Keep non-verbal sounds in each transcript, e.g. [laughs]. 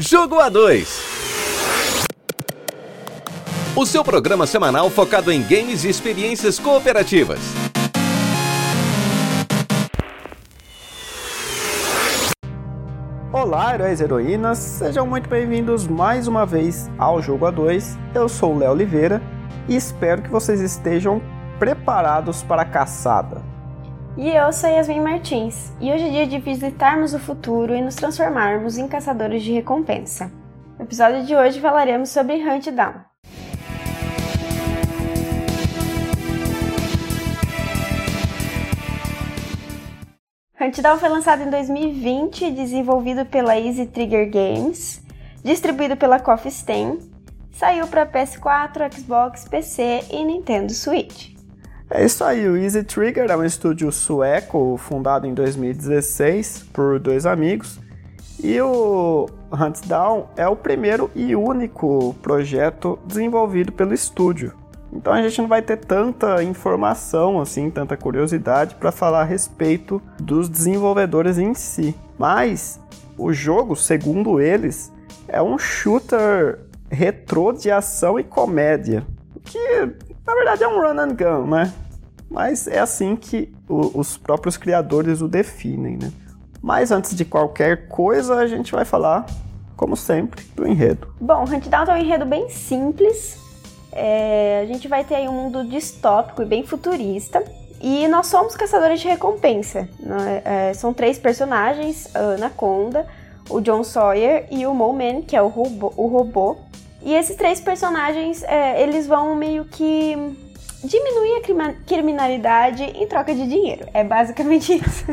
Jogo A2. O seu programa semanal focado em games e experiências cooperativas. Olá, heróis e heroínas, sejam muito bem-vindos mais uma vez ao Jogo A2. Eu sou o Léo Oliveira e espero que vocês estejam preparados para a caçada. E eu sou Yasmin Martins, e hoje é dia de visitarmos o futuro e nos transformarmos em caçadores de recompensa. No episódio de hoje falaremos sobre Hunt Down. Hunt Down foi lançado em 2020 e desenvolvido pela Easy Trigger Games, distribuído pela Coffee Stain, saiu para PS4, Xbox, PC e Nintendo Switch. É isso aí, o Easy Trigger é um estúdio sueco fundado em 2016 por dois amigos. E o Hunt Down é o primeiro e único projeto desenvolvido pelo estúdio. Então a gente não vai ter tanta informação assim, tanta curiosidade para falar a respeito dos desenvolvedores em si. Mas o jogo, segundo eles, é um shooter retrô de ação e comédia. Que na verdade é um run and gun, né? Mas é assim que o, os próprios criadores o definem, né? Mas antes de qualquer coisa, a gente vai falar, como sempre, do enredo. Bom, Hunt Down é um enredo bem simples. É, a gente vai ter um mundo distópico e bem futurista. E nós somos caçadores de recompensa. Né? É, são três personagens, a Anaconda, o John Sawyer e o Moleman, que é o robô, o robô e esses três personagens, é, eles vão meio que diminuir a criminalidade em troca de dinheiro. É basicamente [laughs] isso.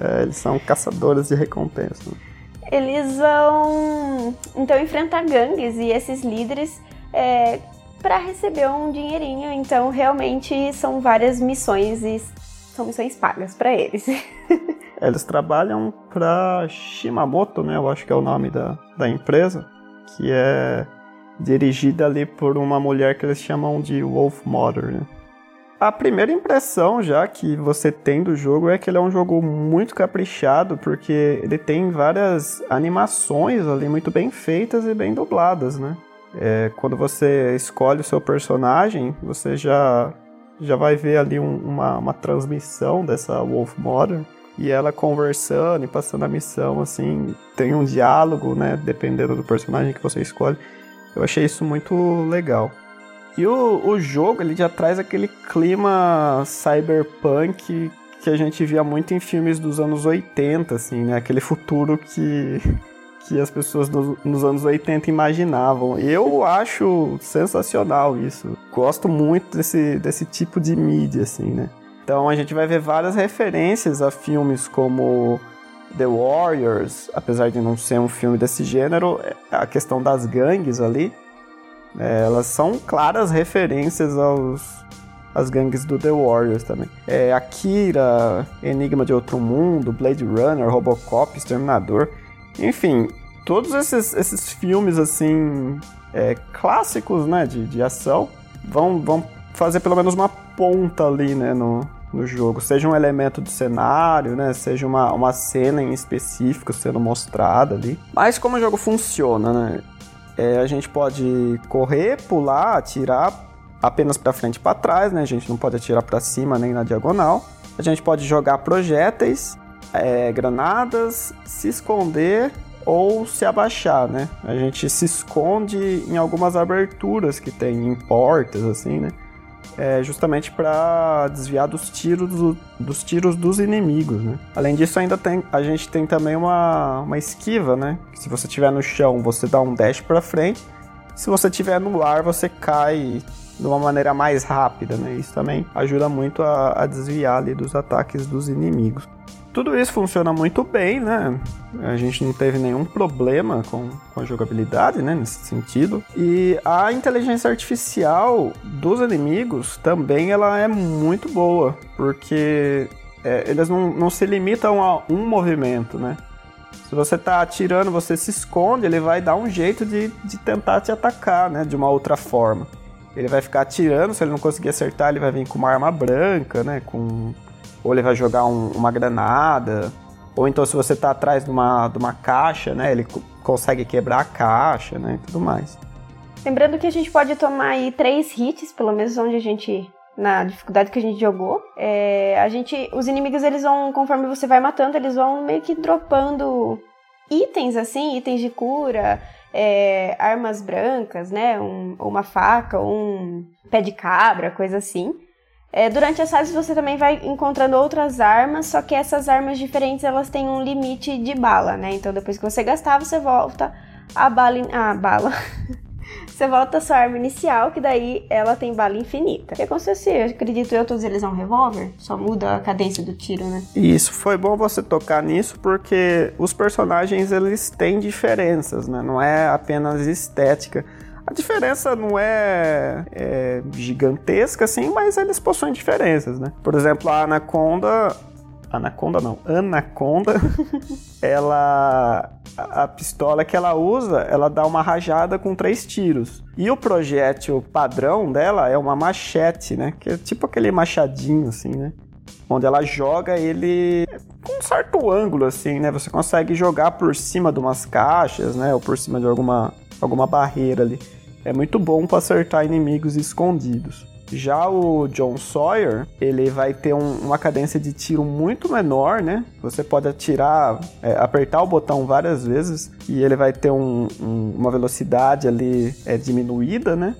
é, eles são caçadores de recompensa. Eles vão então enfrentar gangues e esses líderes é, para receber um dinheirinho. Então realmente são várias missões e são missões pagas para eles. [laughs] eles trabalham para Shimamoto, né? Eu acho que é o nome da, da empresa, que é dirigida ali por uma mulher que eles chamam de Wolf Mother. Né? A primeira impressão já que você tem do jogo é que ele é um jogo muito caprichado, porque ele tem várias animações ali muito bem feitas e bem dubladas, né? É, quando você escolhe o seu personagem, você já, já vai ver ali um, uma, uma transmissão dessa Wolf Mother e ela conversando e passando a missão, assim, tem um diálogo, né, dependendo do personagem que você escolhe. Eu achei isso muito legal. E o, o jogo ele já traz aquele clima cyberpunk que a gente via muito em filmes dos anos 80, assim, né? Aquele futuro que, que as pessoas nos, nos anos 80 imaginavam. Eu acho sensacional isso. Gosto muito desse, desse tipo de mídia, assim, né? Então a gente vai ver várias referências a filmes como The Warriors, apesar de não ser um filme desse gênero, é, a questão das gangues ali, é, elas são claras referências aos as gangues do The Warriors também. É, Akira, Enigma de Outro Mundo, Blade Runner, Robocop, Exterminador, enfim, todos esses, esses filmes assim é, clássicos, né, de, de ação, vão, vão fazer pelo menos uma ponta ali, né, no, no jogo, seja um elemento do cenário, né, seja uma, uma cena em específico sendo mostrada ali. Mas como o jogo funciona, né, é, a gente pode correr, pular, atirar apenas para frente e para trás, né, a gente não pode atirar para cima nem na diagonal. A gente pode jogar projéteis, é, granadas, se esconder ou se abaixar, né? A gente se esconde em algumas aberturas que tem em portas, assim, né? É, justamente para desviar dos tiros, do, dos tiros dos inimigos, né? Além disso, ainda tem, a gente tem também uma, uma esquiva, né? Se você estiver no chão, você dá um dash para frente. Se você estiver no ar, você cai de uma maneira mais rápida, né? Isso também ajuda muito a, a desviar ali dos ataques dos inimigos. Tudo isso funciona muito bem, né? A gente não teve nenhum problema com, com a jogabilidade, né? Nesse sentido. E a inteligência artificial dos inimigos também ela é muito boa, porque é, eles não, não se limitam a um movimento, né? Se você tá atirando, você se esconde, ele vai dar um jeito de, de tentar te atacar, né? De uma outra forma. Ele vai ficar atirando, se ele não conseguir acertar, ele vai vir com uma arma branca, né? Com ou ele vai jogar um, uma granada, Ou então se você está atrás de uma, de uma caixa, né? Ele consegue quebrar a caixa, né? E tudo mais. Lembrando que a gente pode tomar aí três hits, pelo menos onde a gente na dificuldade que a gente jogou. É, a gente, os inimigos eles vão, conforme você vai matando, eles vão meio que dropando itens assim, itens de cura, é, armas brancas, né, um, uma faca, um pé de cabra, coisa assim. É, durante as fases você também vai encontrando outras armas, só que essas armas diferentes elas têm um limite de bala, né? Então depois que você gastar, você volta a bala, a bala, [laughs] Você volta a sua arma inicial, que daí ela tem bala infinita. Que acontece? Eu acredito eu, todos eles é um revólver. Só muda a cadência do tiro, né? Isso, foi bom você tocar nisso, porque os personagens, eles têm diferenças, né? Não é apenas estética. A diferença não é, é, gigantesca, assim, mas eles possuem diferenças, né? Por exemplo, a Anaconda. Anaconda não, Anaconda, [laughs] ela a pistola que ela usa, ela dá uma rajada com três tiros. E o projétil padrão dela é uma machete, né? Que é tipo aquele machadinho, assim, né? Onde ela joga ele com um certo ângulo, assim, né? Você consegue jogar por cima de umas caixas, né? Ou por cima de alguma, alguma barreira ali. É muito bom para acertar inimigos escondidos. Já o John Sawyer, ele vai ter um, uma cadência de tiro muito menor, né? Você pode atirar, é, apertar o botão várias vezes e ele vai ter um, um, uma velocidade ali é, diminuída, né?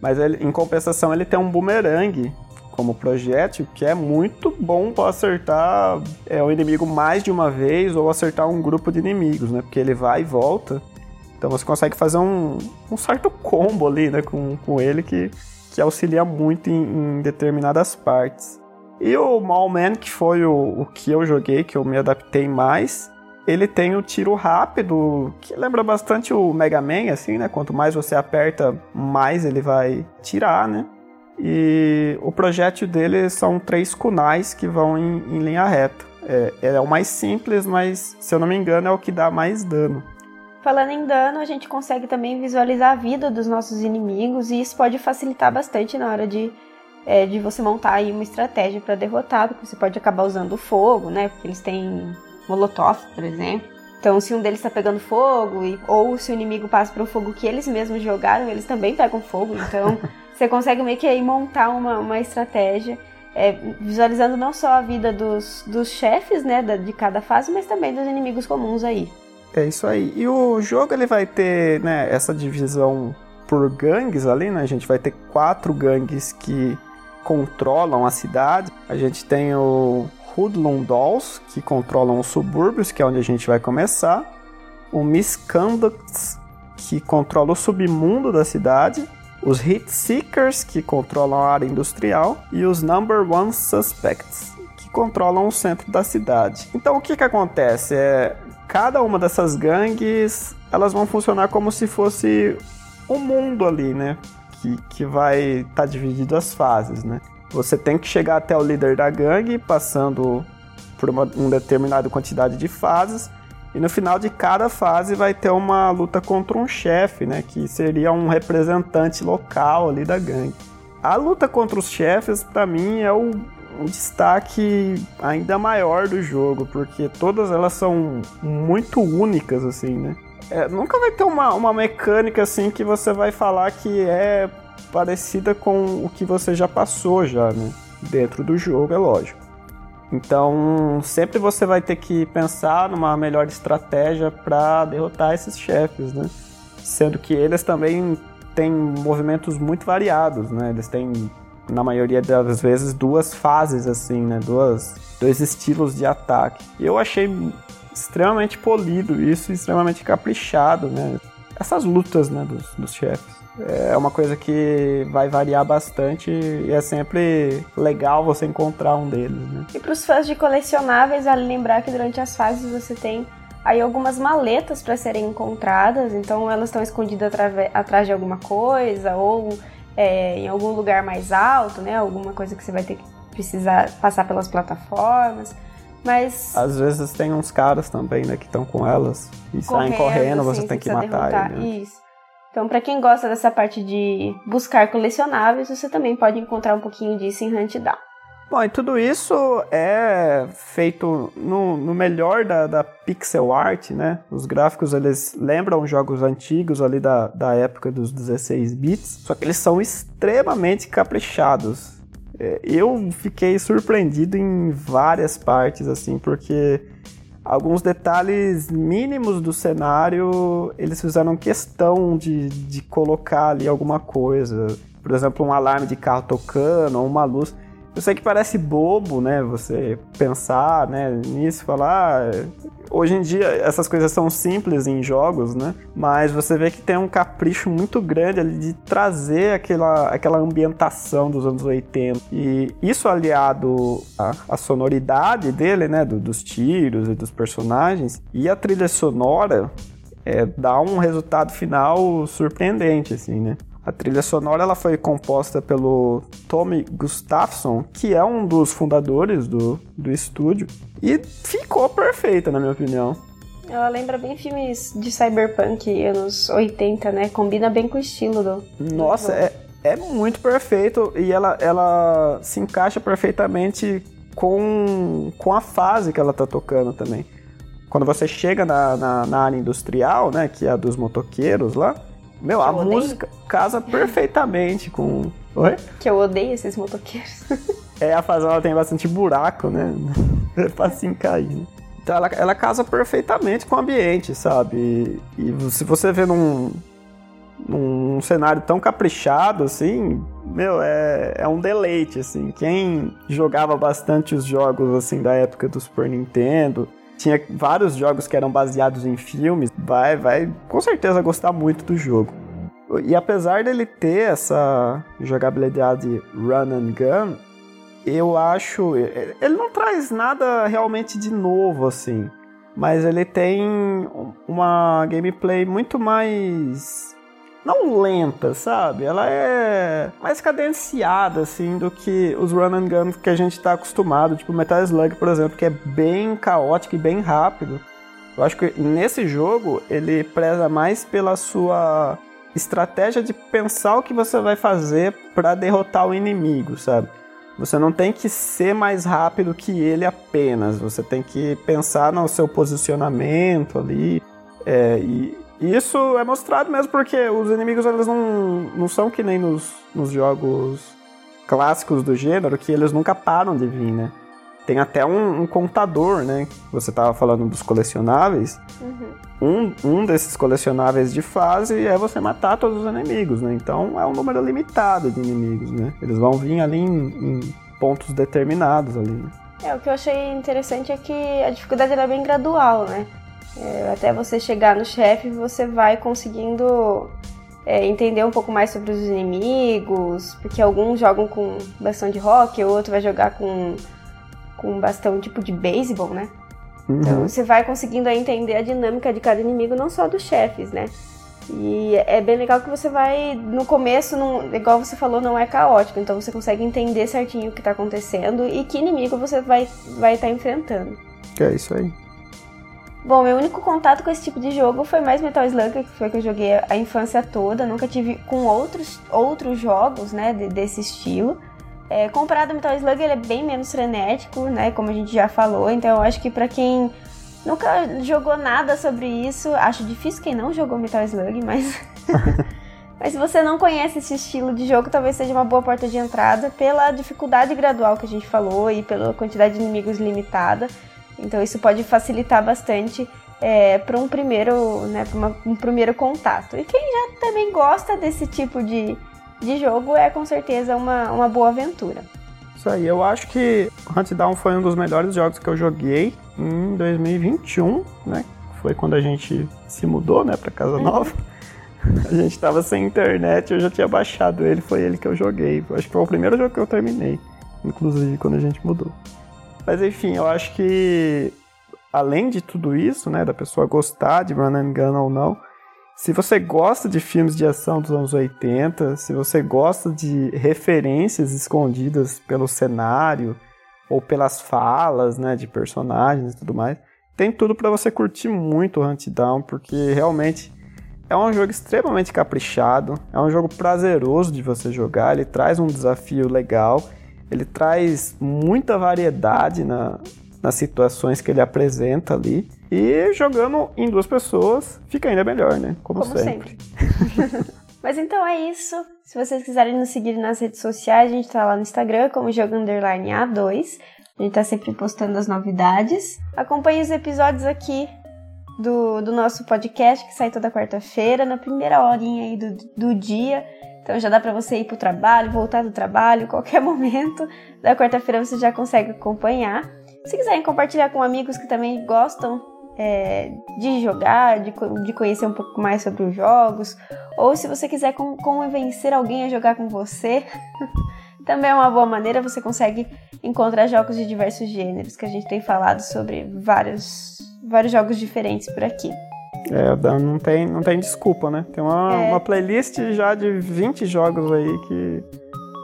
Mas ele, em compensação ele tem um boomerang como projétil que é muito bom para acertar é, o inimigo mais de uma vez ou acertar um grupo de inimigos, né? Porque ele vai e volta. Então você consegue fazer um, um certo combo ali, né, com, com ele que que auxilia muito em, em determinadas partes. E o Mallman, que foi o, o, que eu joguei, que eu me adaptei mais, ele tem o tiro rápido, que lembra bastante o Mega Man, assim, né? Quanto mais você aperta, mais ele vai tirar, né? E o projétil dele são três kunais que vão em, em linha reta. É, é o mais simples, mas se eu não me engano é o que dá mais dano. Falando em dano, a gente consegue também visualizar a vida dos nossos inimigos e isso pode facilitar bastante na hora de, é, de você montar aí uma estratégia para derrotar, porque você pode acabar usando fogo, né? Porque eles têm molotov, por exemplo. Então, se um deles está pegando fogo, e, ou se o inimigo passa para o fogo que eles mesmos jogaram, eles também pegam fogo. Então, [laughs] você consegue meio que aí montar uma, uma estratégia, é, visualizando não só a vida dos, dos chefes, né, de cada fase, mas também dos inimigos comuns aí. É isso aí. E o jogo ele vai ter né, essa divisão por gangues ali, né? A gente vai ter quatro gangues que controlam a cidade. A gente tem o Hoodlum Dolls, que controlam os subúrbios, que é onde a gente vai começar. O Misconducts, que controla o submundo da cidade. Os Hit Seekers, que controlam a área industrial. E os Number One Suspects, que controlam o centro da cidade. Então o que, que acontece? É, cada uma dessas gangues, elas vão funcionar como se fosse um mundo ali, né? Que, que vai estar tá dividido as fases, né? Você tem que chegar até o líder da gangue, passando por uma, uma determinada quantidade de fases, e no final de cada fase vai ter uma luta contra um chefe, né? Que seria um representante local ali da gangue. A luta contra os chefes, para mim, é o um destaque ainda maior do jogo, porque todas elas são muito únicas, assim, né? É, nunca vai ter uma, uma mecânica assim que você vai falar que é parecida com o que você já passou já, né? Dentro do jogo, é lógico. Então, sempre você vai ter que pensar numa melhor estratégia para derrotar esses chefes, né? Sendo que eles também têm movimentos muito variados, né? Eles têm na maioria das vezes, duas fases, assim, né? Duas, dois estilos de ataque. Eu achei extremamente polido isso, extremamente caprichado, né? Essas lutas, né, dos, dos chefes. É uma coisa que vai variar bastante e é sempre legal você encontrar um deles, né? E para os fãs de colecionáveis, vale lembrar que durante as fases você tem aí algumas maletas para serem encontradas, então elas estão escondidas atrás de alguma coisa ou é, em algum lugar mais alto, né? Alguma coisa que você vai ter que precisar passar pelas plataformas. Mas. Às vezes tem uns caras também, né, que estão com elas e correndo, saem correndo, você tem que matar ele. Né? Isso. Então, para quem gosta dessa parte de buscar colecionáveis, você também pode encontrar um pouquinho disso em Hunt Down. Bom, e tudo isso é feito no, no melhor da, da, pixel art, né? Os gráficos, eles lembram jogos antigos ali da, da época dos 16 bits, só que eles são extremamente caprichados. É, eu fiquei surpreendido em várias partes, assim, porque alguns detalhes mínimos do cenário, eles fizeram questão de, de colocar ali alguma coisa. Por exemplo, um alarme de carro tocando, ou uma luz eu sei que parece bobo, né? Você pensar né, nisso, falar. Ah, hoje em dia essas coisas são simples em jogos, né? Mas você vê que tem um capricho muito grande ali de trazer aquela, aquela ambientação dos anos 80. E isso aliado à, à sonoridade dele, né? Do, dos tiros e dos personagens, e a trilha sonora é, dá um resultado final surpreendente, assim, né? A trilha sonora ela foi composta pelo Tommy Gustafsson, que é um dos fundadores do, do estúdio, e ficou perfeita, na minha opinião. Ela lembra bem filmes de cyberpunk anos 80, né? Combina bem com o estilo do. Nossa, é, é muito perfeito e ela, ela se encaixa perfeitamente com, com a fase que ela tá tocando também. Quando você chega na, na, na área industrial, né? Que é a dos motoqueiros lá meu, a música casa perfeitamente com. Oi? Que eu odeio esses motoqueiros. é, a fazenda tem bastante buraco, né? É fácil cair. Né? Então ela, ela casa perfeitamente com o ambiente, sabe? E, e se você vê num, num cenário tão caprichado assim, meu, é, é um deleite, assim. Quem jogava bastante os jogos, assim, da época do Super Nintendo, tinha vários jogos que eram baseados em filmes, vai, vai com certeza gostar muito do jogo. E apesar dele ter essa jogabilidade run and gun, eu acho. Ele não traz nada realmente de novo, assim. Mas ele tem uma gameplay muito mais não lenta, sabe? Ela é mais cadenciada, assim, do que os run and gun que a gente está acostumado, tipo Metal Slug, por exemplo, que é bem caótico e bem rápido. Eu acho que nesse jogo ele preza mais pela sua estratégia de pensar o que você vai fazer para derrotar o inimigo, sabe? Você não tem que ser mais rápido que ele apenas, você tem que pensar no seu posicionamento ali. É, e, isso é mostrado mesmo porque os inimigos eles não, não são que nem nos, nos jogos clássicos do gênero, que eles nunca param de vir, né? Tem até um, um contador, né? Você estava falando dos colecionáveis. Uhum. Um, um desses colecionáveis de fase é você matar todos os inimigos, né? Então é um número limitado de inimigos, né? Eles vão vir ali em, em pontos determinados ali, né? É, o que eu achei interessante é que a dificuldade era bem gradual, né? É, até você chegar no chefe, você vai conseguindo é, entender um pouco mais sobre os inimigos, porque alguns jogam com bastão de rock, o outro vai jogar com, com um bastão tipo de beisebol, né? Uhum. Então você vai conseguindo entender a dinâmica de cada inimigo, não só dos chefes, né? E é bem legal que você vai, no começo, não, igual você falou, não é caótico, então você consegue entender certinho o que está acontecendo e que inimigo você vai estar vai tá enfrentando. É isso aí. Bom, meu único contato com esse tipo de jogo foi mais Metal Slug, que foi que eu joguei a infância toda. Nunca tive com outros, outros jogos, né, desse estilo. É, comparado ao Metal Slug, ele é bem menos frenético, né, como a gente já falou. Então, eu acho que para quem nunca jogou nada sobre isso, acho difícil quem não jogou Metal Slug, mas... [laughs] mas se você não conhece esse estilo de jogo, talvez seja uma boa porta de entrada pela dificuldade gradual que a gente falou e pela quantidade de inimigos limitada. Então isso pode facilitar bastante é, para um primeiro, né, para um primeiro contato. E quem já também gosta desse tipo de, de jogo é com certeza uma, uma boa aventura. Isso aí, eu acho que Huntdown foi um dos melhores jogos que eu joguei em 2021, né? Foi quando a gente se mudou, né, para casa uhum. nova. [laughs] A gente tava sem internet, eu já tinha baixado ele, foi ele que eu joguei. Acho que foi o primeiro jogo que eu terminei, inclusive quando a gente mudou. Mas enfim, eu acho que além de tudo isso, né, da pessoa gostar de Run and Gun ou não, se você gosta de filmes de ação dos anos 80, se você gosta de referências escondidas pelo cenário ou pelas falas, né, de personagens e tudo mais, tem tudo para você curtir muito o Hunt Down, porque realmente é um jogo extremamente caprichado, é um jogo prazeroso de você jogar, ele traz um desafio legal Ele traz muita variedade na, nas situações que ele apresenta ali. E jogando em duas pessoas fica ainda melhor, né? Como, Como sempre. sempre. [laughs] Mas então é isso. Se vocês quiserem nos seguir nas redes sociais, a gente tá lá no Instagram como Jogo Underline A2. A gente tá sempre postando as novidades. Acompanhe os episódios aqui do, do nosso podcast, que sai toda quarta-feira, na primeira horinha aí do, do dia. Então já dá para você ir pro trabalho, voltar do trabalho, [laughs] qualquer momento da quarta-feira você já consegue acompanhar. Se quiserem compartilhar com amigos que também gostam é, de jogar, de, de, conhecer um pouco mais sobre os jogos, ou se você quiser convencer alguém a jogar com você, [laughs] também é uma boa maneira. Você consegue encontrar jogos de diversos gêneros, que a gente tem falado sobre vários, vários jogos diferentes por aqui. É, não tem, não tem desculpa, né? Tem uma, é. uma playlist já de 20 jogos aí que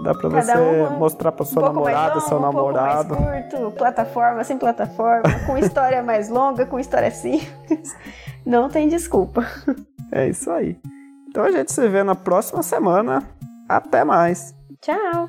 dá pra Cada você um, mostrar pra sua um namorada, longo, seu namorado. Um mais curto, plataforma, sem plataforma, com [laughs] história mais longa, com história simples. Não tem desculpa. É isso aí. Então a gente se vê na próxima semana. Até mais. Tchau.